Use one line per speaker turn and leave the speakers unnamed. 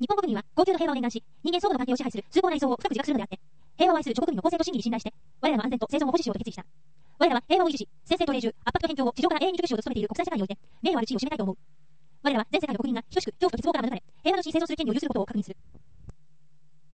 日本国民は、高級の平和を念願し、人間相互の関係を支配する崇高な理想を深く自覚するのであって、平和を愛する諸国民の公正と真理に信頼して、我らの安全と生存を保持しようと決意した。我らは平和を維持し、先制と霊獣、圧迫と偏境を地上から永遠に除去しようめている国際社会において、名誉ある地位を占めたいと思う。我らは全世界の国民が等しく恐怖と絶望から免れ、平和の地に生存する権利を有することを確認する。